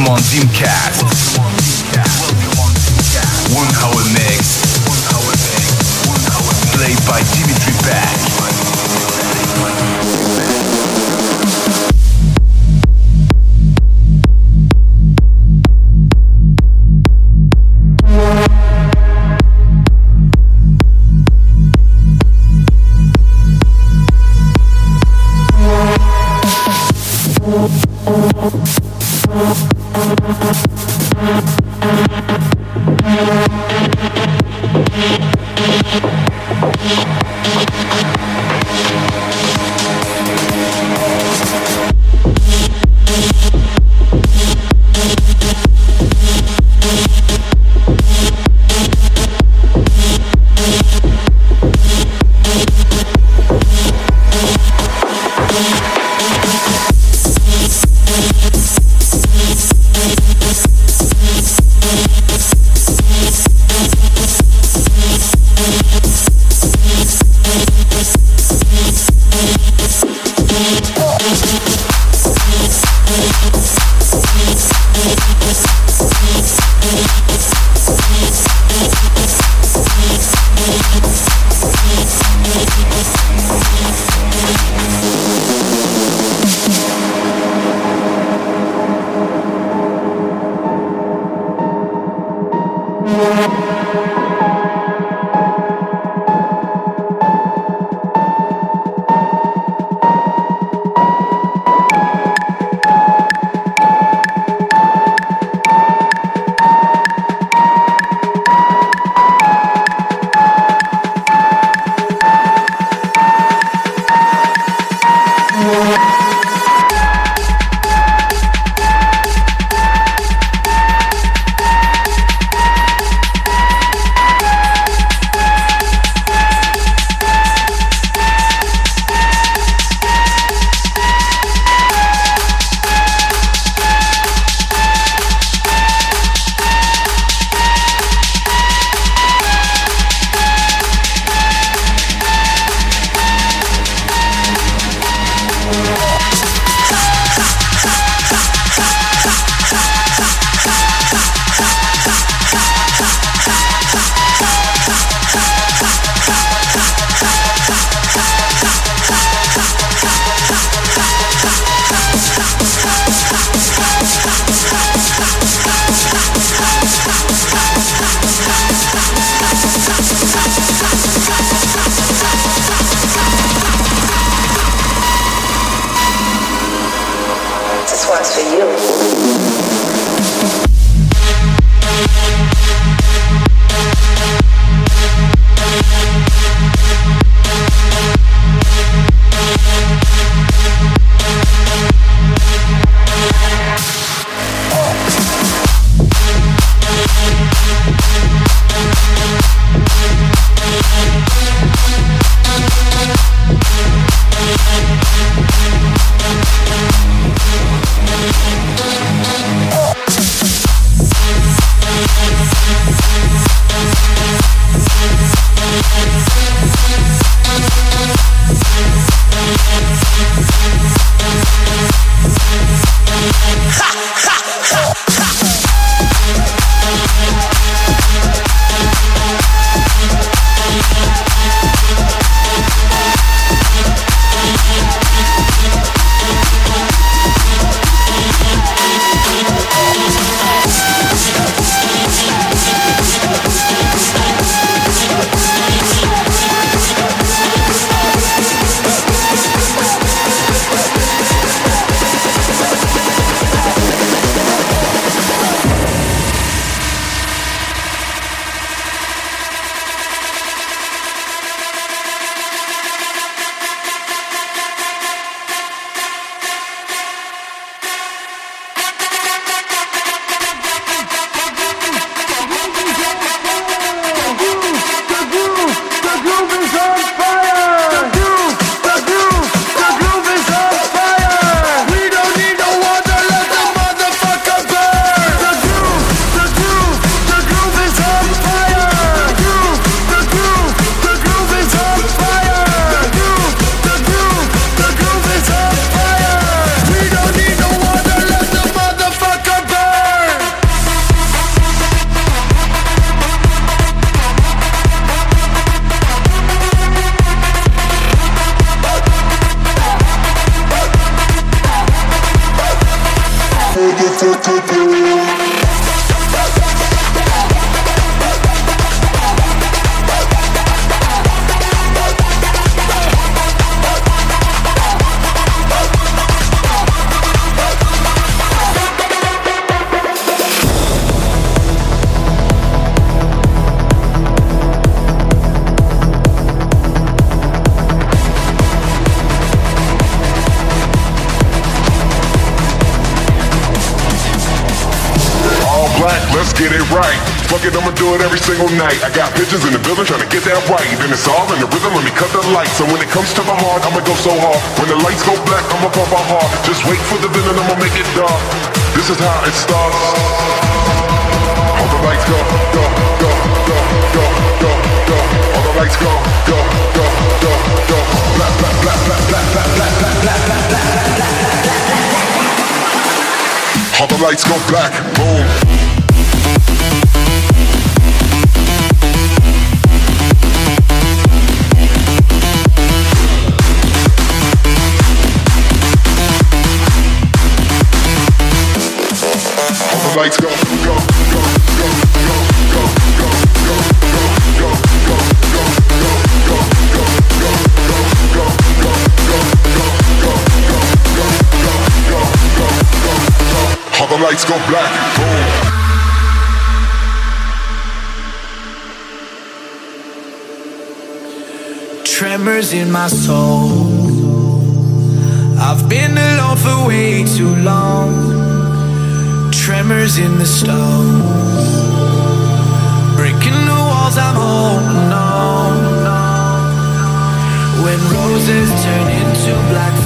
Welcome on Dimcast. Single night. I got bitches in the building trying to get that right. Then it's all in the rhythm, let me cut the lights. So when it comes to my heart, I'ma go so hard. When the lights go black, I'ma pump my heart. Just wait for the villain, I'ma make it dark. This is how it starts. All the lights go, go, go, go, go, go, go. All the lights go, go, go, go, go. Black, black, black, black, black, black, black, black, black, black, black, black. Black, go, All the lights go black, boom. Tremors in my soul. I've been alone for way too long tremors in the stone, breaking the walls I'm holding on. When roses turn into black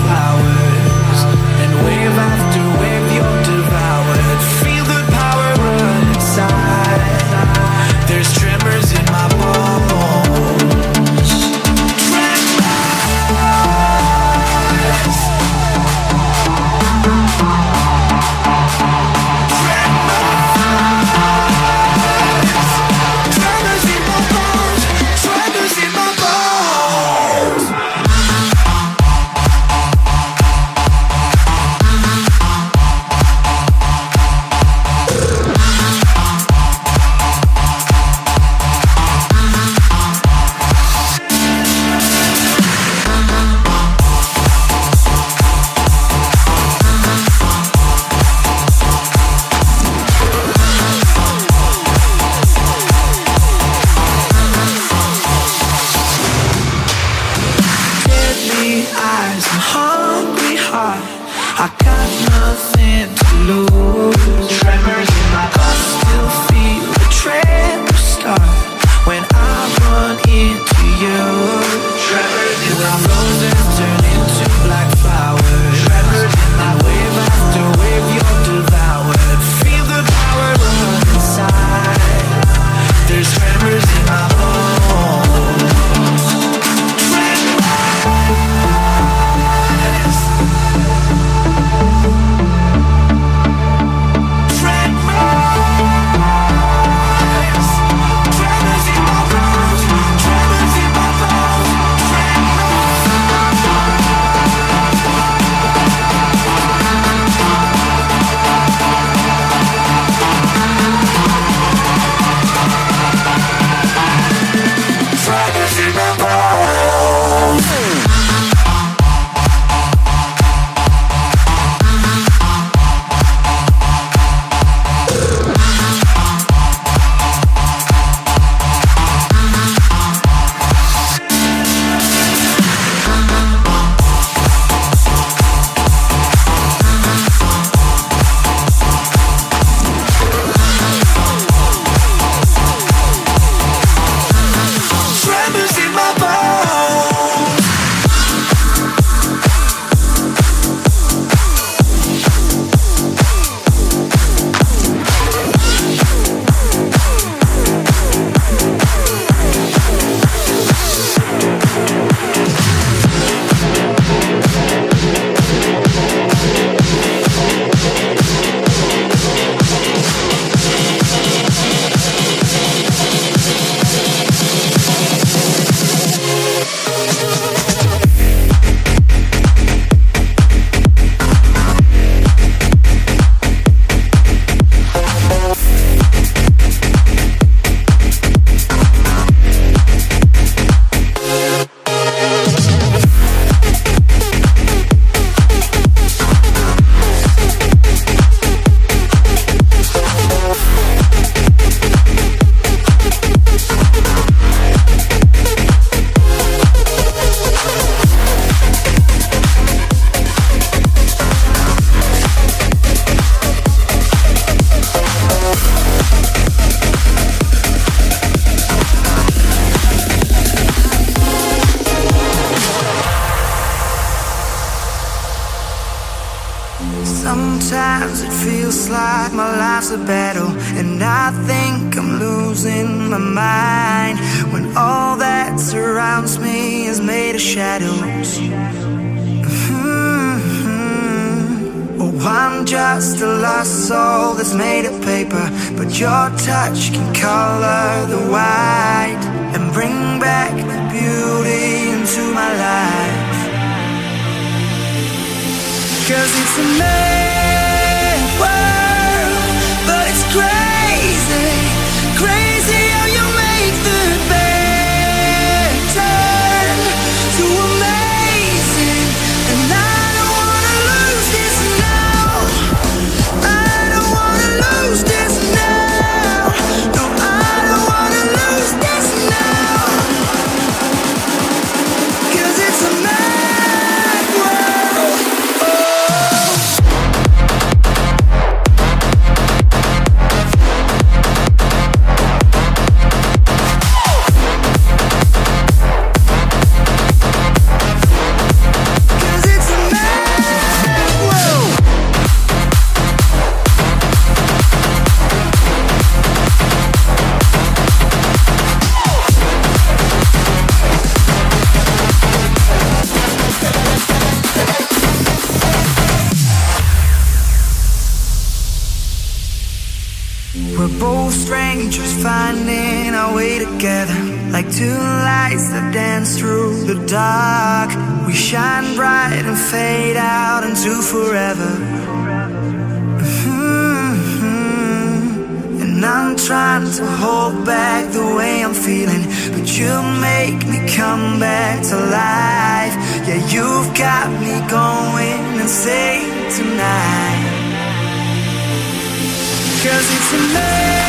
Just a lost soul that's made of paper, but your touch can color the white and bring back the beauty into my life. Cause it's a mad world, but it's crazy, crazy shine bright and fade out into forever. Mhm. And I'm trying to hold back the way I'm feeling. But you make me come back to life. Yeah, you've got me going insane tonight. Cause it's a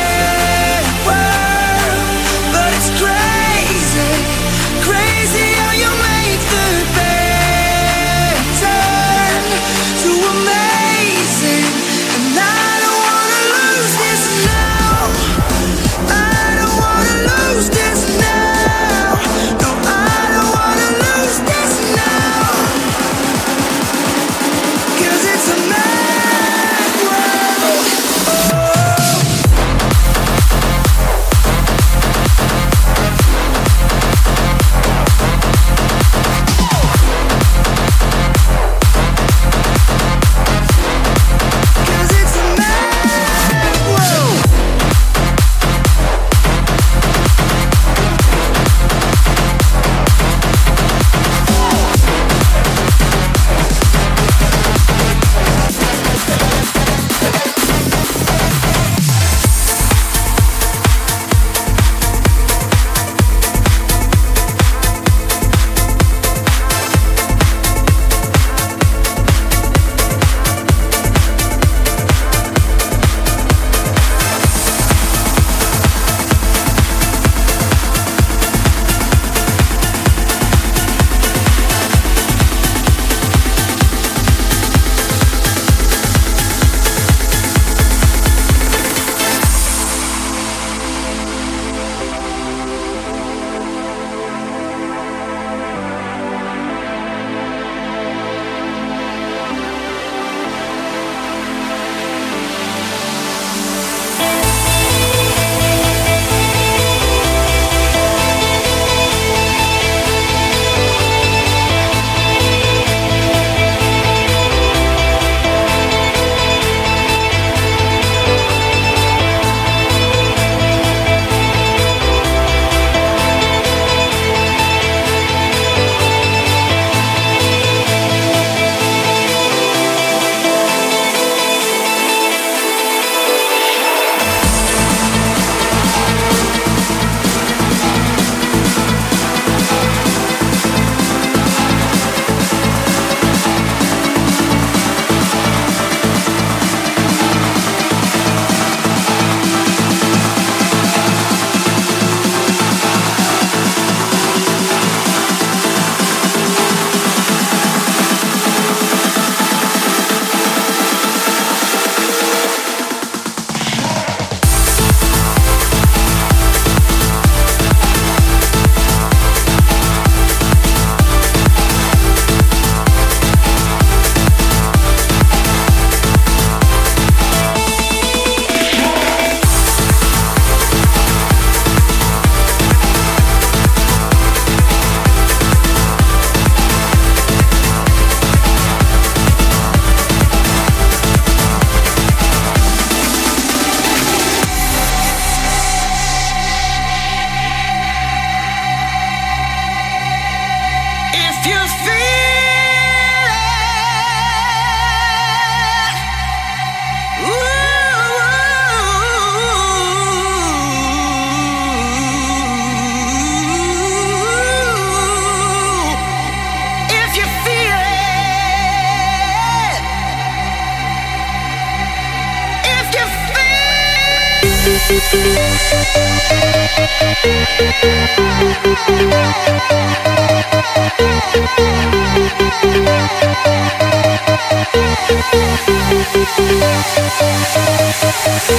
Thank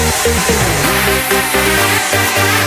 you.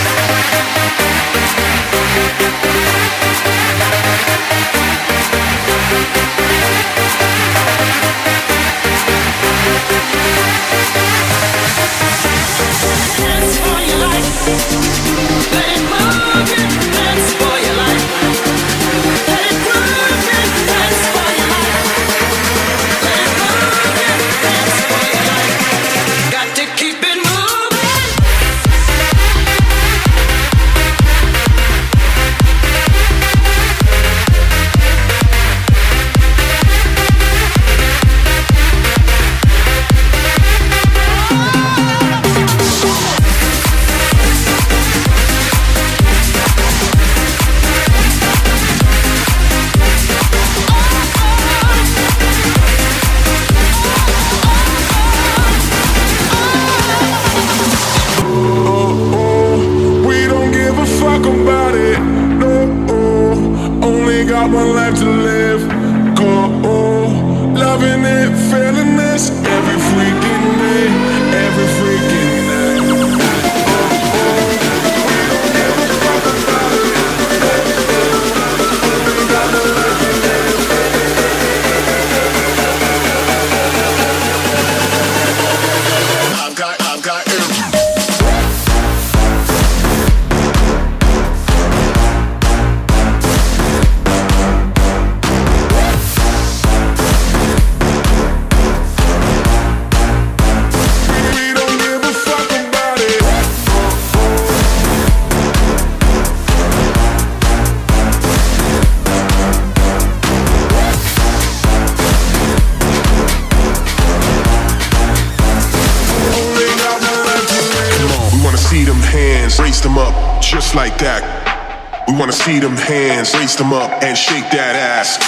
wanna see them hands, raise them up and shake that ass.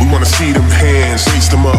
We wanna see them hands, raise them up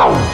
Wow.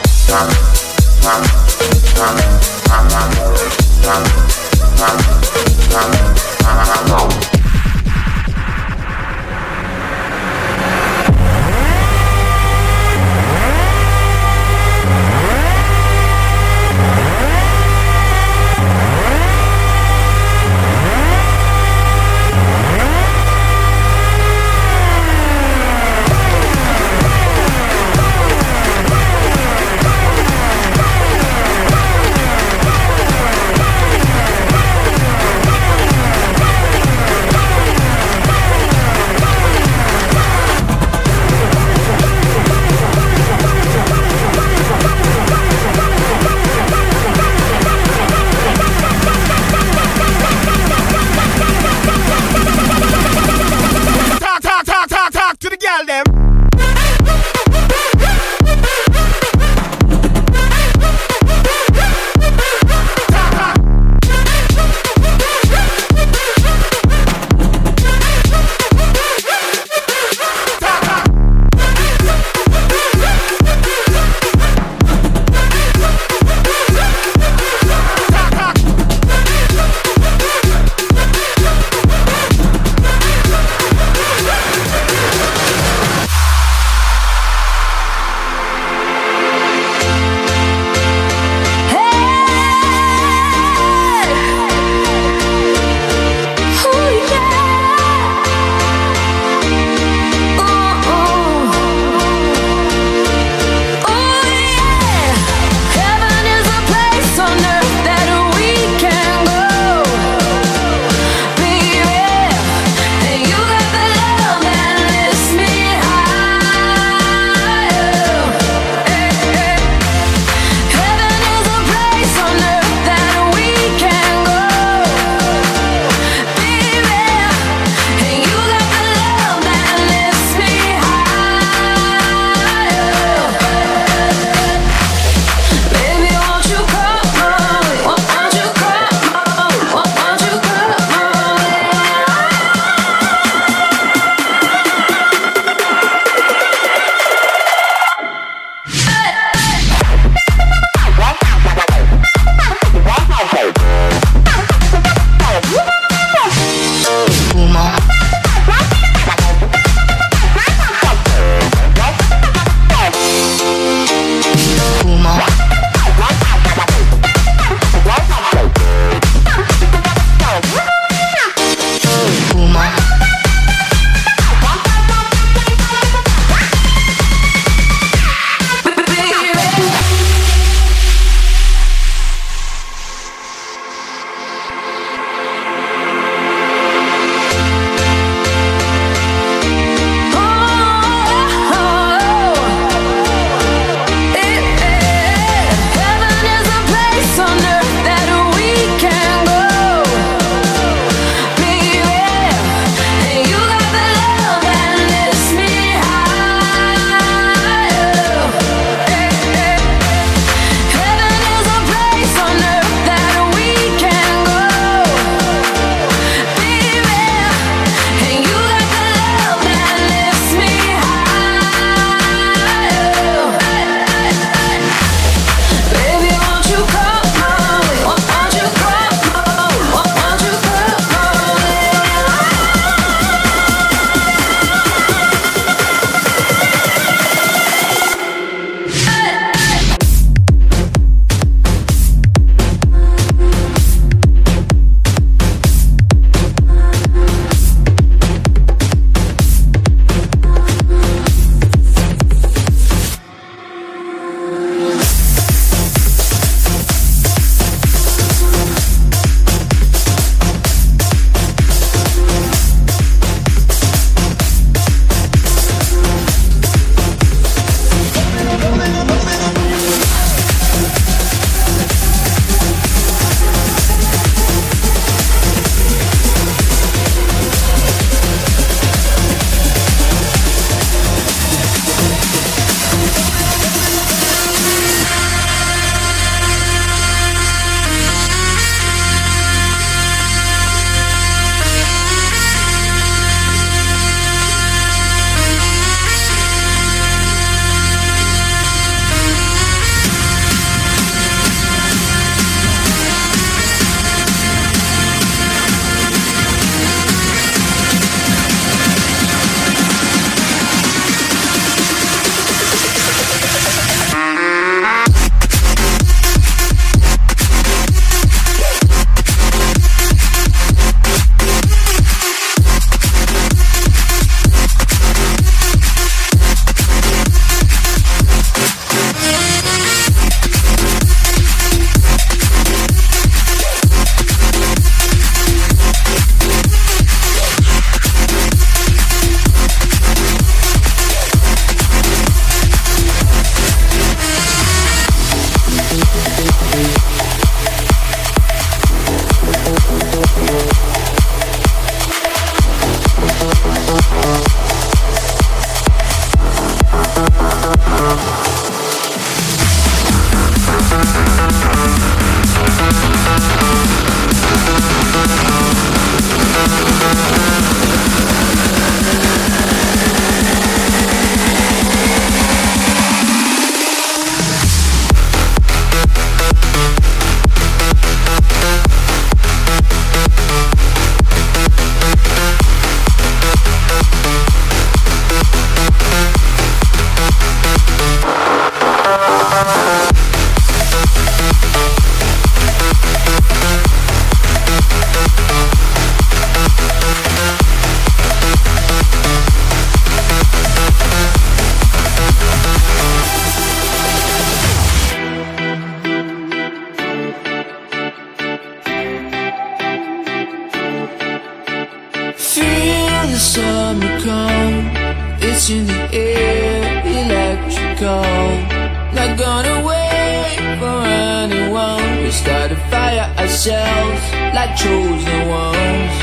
Like chosen ones.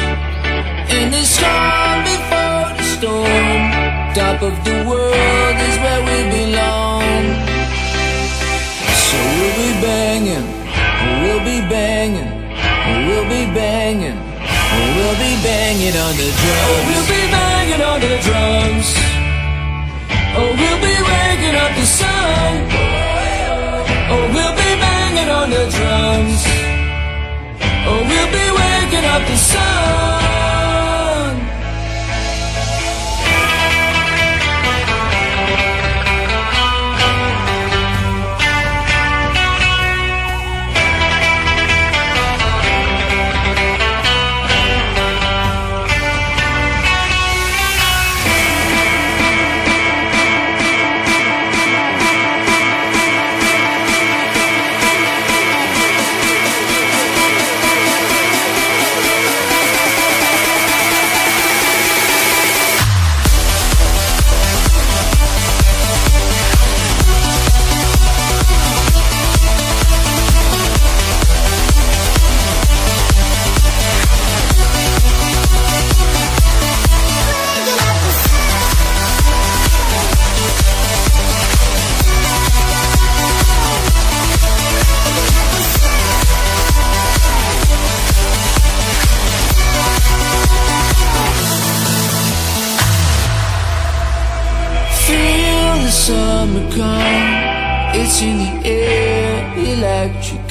In the storm before the storm, top of the world is where we belong. So we'll be banging, we'll be banging, we'll be banging, we'll be banging on the drums. We'll be banging on the drums. Oh, we'll be waking up the sun.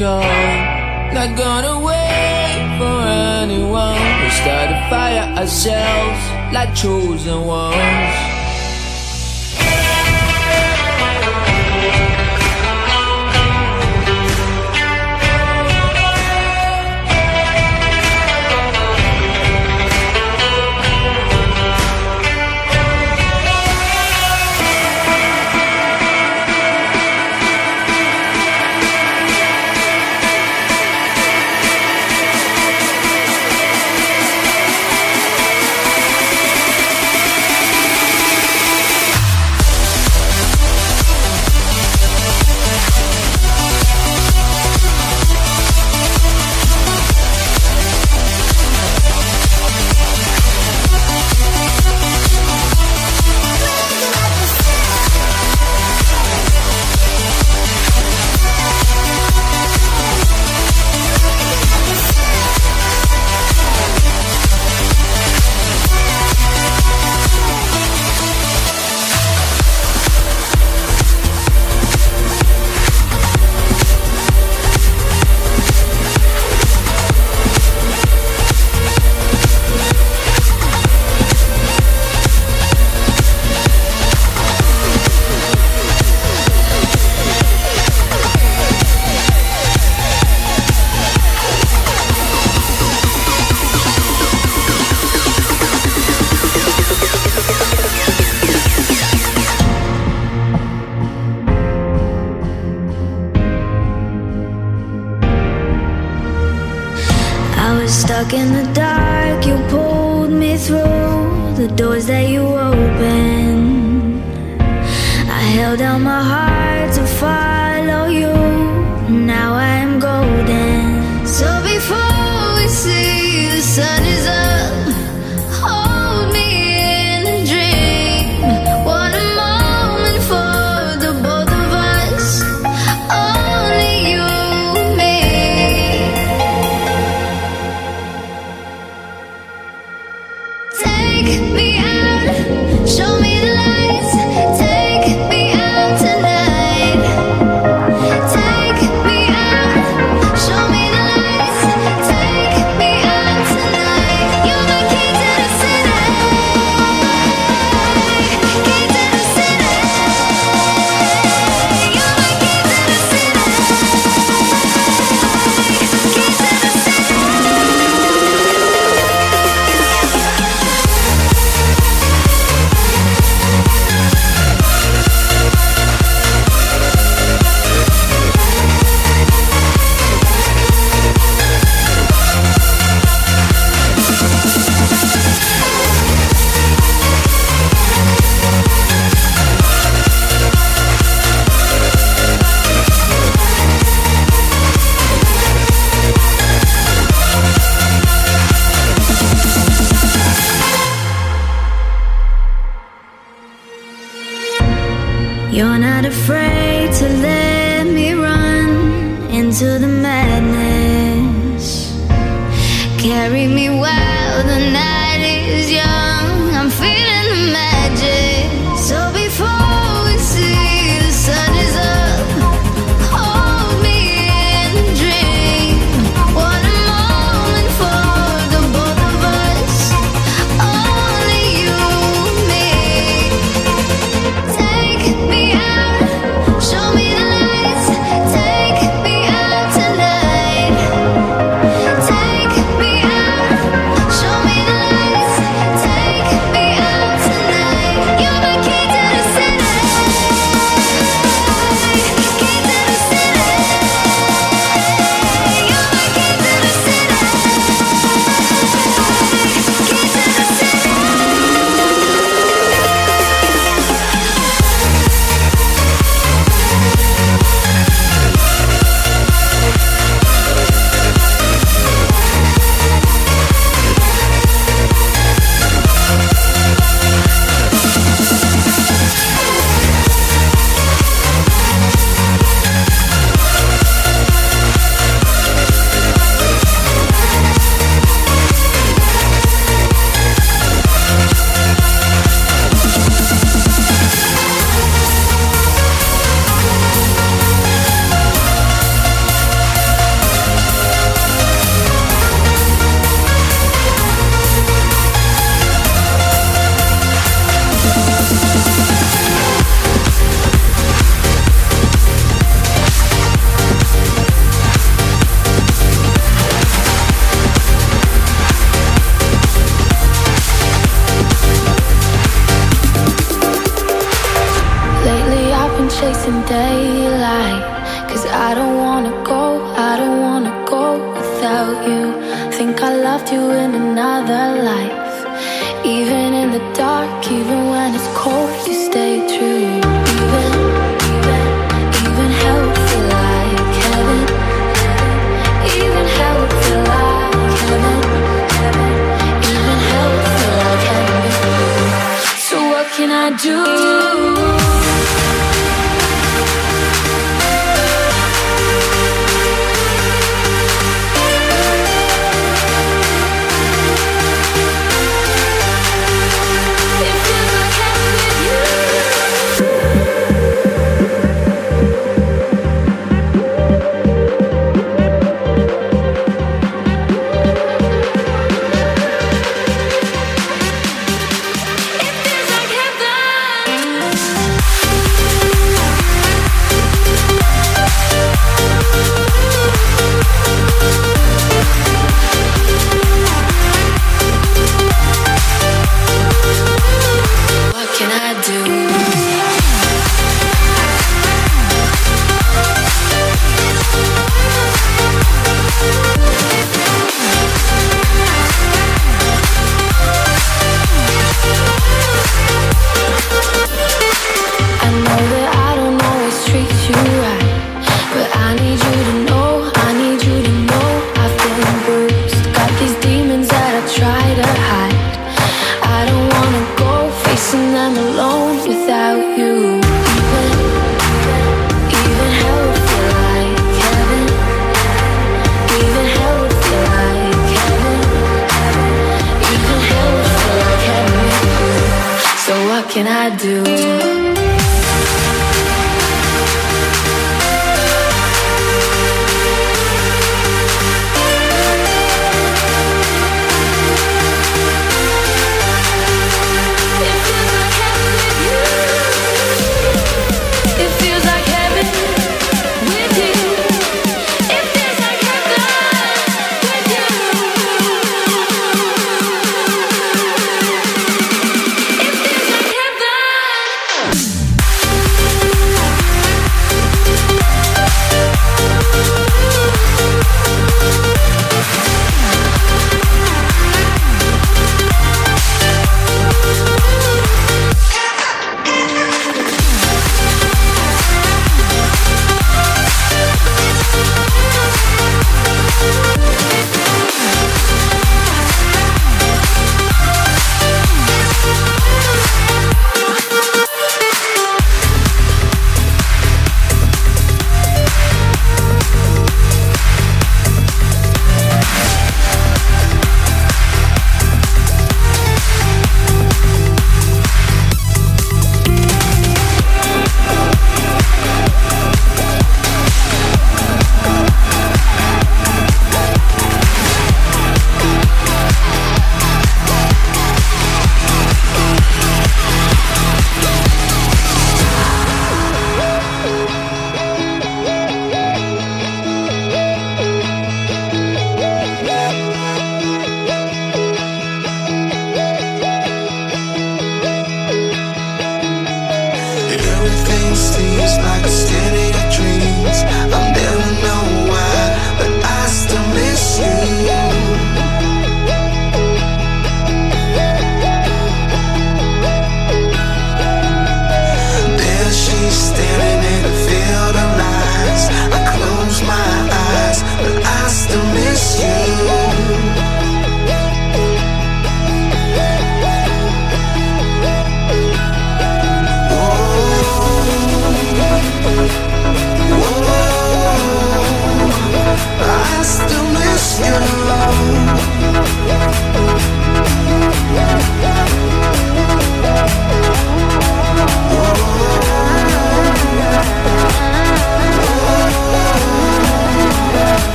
Electrical. Not gonna wait for anyone. We start a fire ourselves like chosen ones. without you. Think I loved you in another life. Even in the dark, even when it's cold, you stay true. Even, even, even hell feel like heaven. Even hell feel like heaven. Even hell feel like heaven. So what can I do?